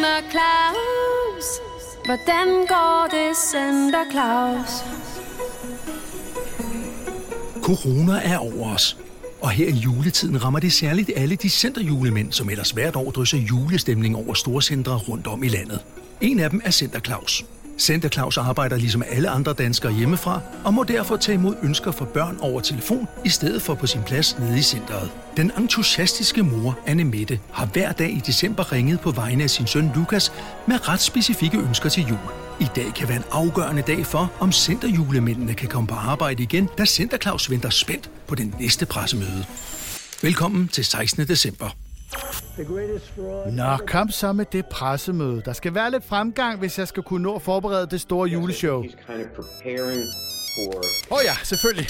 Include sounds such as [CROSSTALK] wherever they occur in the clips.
Santa Claus? Hvordan går det, Santa Claus? Corona er over os. Og her i juletiden rammer det særligt alle de centerjulemænd, som ellers hvert år drysser julestemning over storcentre rundt om i landet. En af dem er Center Claus. Santa Claus arbejder ligesom alle andre danskere hjemmefra, og må derfor tage imod ønsker fra børn over telefon, i stedet for på sin plads nede i centret. Den entusiastiske mor, Anne Mette, har hver dag i december ringet på vegne af sin søn Lukas med ret specifikke ønsker til jul. I dag kan være en afgørende dag for, om centerjulemændene kan komme på arbejde igen, da Center Claus venter spændt på den næste pressemøde. Velkommen til 16. december. Nå, kom så med det pressemøde. Der skal være lidt fremgang, hvis jeg skal kunne nå at forberede det store juleshow. Åh oh ja, selvfølgelig.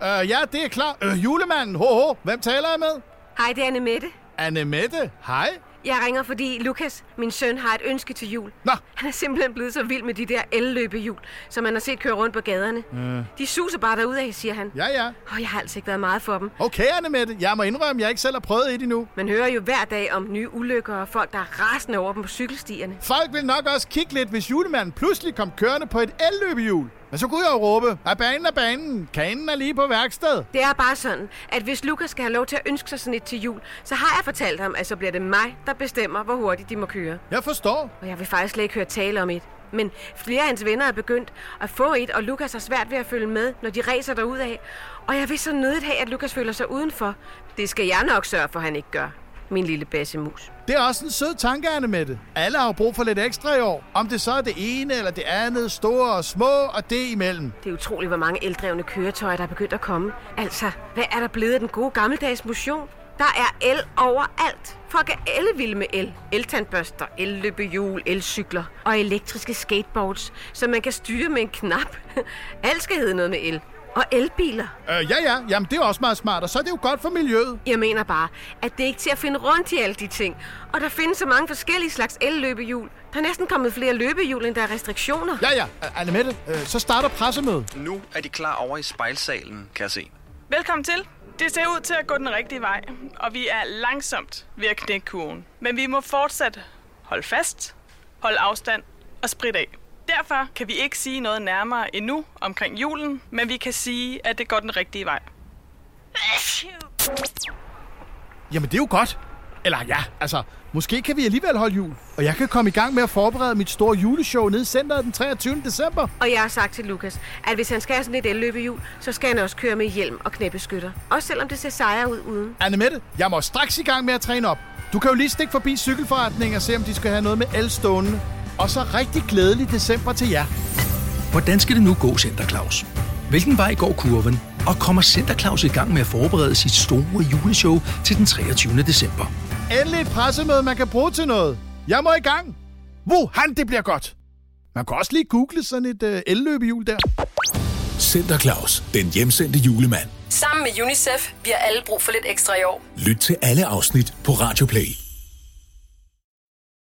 Uh, ja, det er klar. Uh, julemanden, ho, ho. Hvem taler jeg med? Hej, det er Anne Mette. Anne Mette, hej. Jeg ringer, fordi Lukas, min søn, har et ønske til jul. Nå. Han er simpelthen blevet så vild med de der elløbehjul, som man har set køre rundt på gaderne. Mm. De suser bare derudad, siger han. Ja, ja. Og jeg har altså ikke været meget for dem. Okay, Anne Mette. Jeg må indrømme, jeg ikke selv har prøvet et endnu. Man hører jo hver dag om nye ulykker og folk, der er rasende over dem på cykelstierne. Folk vil nok også kigge lidt, hvis julemanden pludselig kom kørende på et elløbehjul. Men så kunne jeg jo råbe, at banen er banen, kanen er lige på værksted. Det er bare sådan, at hvis Lukas skal have lov til at ønske sig sådan et til jul, så har jeg fortalt ham, at så bliver det mig, der bestemmer, hvor hurtigt de må køre. Jeg forstår. Og jeg vil faktisk slet ikke høre tale om et. Men flere af hans venner er begyndt at få et, og Lukas har svært ved at følge med, når de racer derud af. Og jeg vil så nødigt have, at Lukas føler sig udenfor. Det skal jeg nok sørge for, at han ikke gør. Min lille bassemus. Det er også en sød tanke, Anne Mette. Alle har jo brug for lidt ekstra i år. Om det så er det ene eller det andet, store og små og det imellem. Det er utroligt, hvor mange eldrevne køretøjer, der er begyndt at komme. Altså, hvad er der blevet af den gode gammeldags motion? Der er el overalt. Folk er alle vilde med el. Eltandbørster, elløbehjul, elcykler og elektriske skateboards, som man kan styre med en knap. [LAUGHS] Alt skal hedde noget med el. Og elbiler. Øh, ja, ja. Jamen, det er også meget smart, og så er det jo godt for miljøet. Jeg mener bare, at det er ikke til at finde rundt i alle de ting. Og der findes så mange forskellige slags elløbehjul. Der er næsten kommet flere løbehjul, end der er restriktioner. Ja, ja. Anne Mette, øh, så starter pressemødet. Nu er de klar over i spejlsalen, kan jeg se. Velkommen til. Det ser ud til at gå den rigtige vej, og vi er langsomt ved at knække kurven. Men vi må fortsat holde fast, holde afstand og spritte af. Derfor kan vi ikke sige noget nærmere endnu omkring julen, men vi kan sige, at det går den rigtige vej. Jamen, det er jo godt. Eller ja, altså, måske kan vi alligevel holde jul. Og jeg kan komme i gang med at forberede mit store juleshow nede i centret den 23. december. Og jeg har sagt til Lukas, at hvis han skal have sådan et elløbehjul, så skal han også køre med hjelm og knæbeskytter. Også selvom det ser sejere ud uden. Anne Mette, jeg må straks i gang med at træne op. Du kan jo lige stikke forbi cykelforretningen og se, om de skal have noget med el stående. Og så rigtig glædelig december til jer. Hvordan skal det nu gå, Center Claus? Hvilken vej går kurven? Og kommer Center Claus i gang med at forberede sit store juleshow til den 23. december? Endelig et pressemøde, man kan bruge til noget. Jeg må i gang. Wuhan, det bliver godt. Man kan også lige google sådan et uh, elløbehjul der. Center Claus, den hjemsendte julemand. Sammen med UNICEF, vi har alle brug for lidt ekstra i år. Lyt til alle afsnit på Radio Play.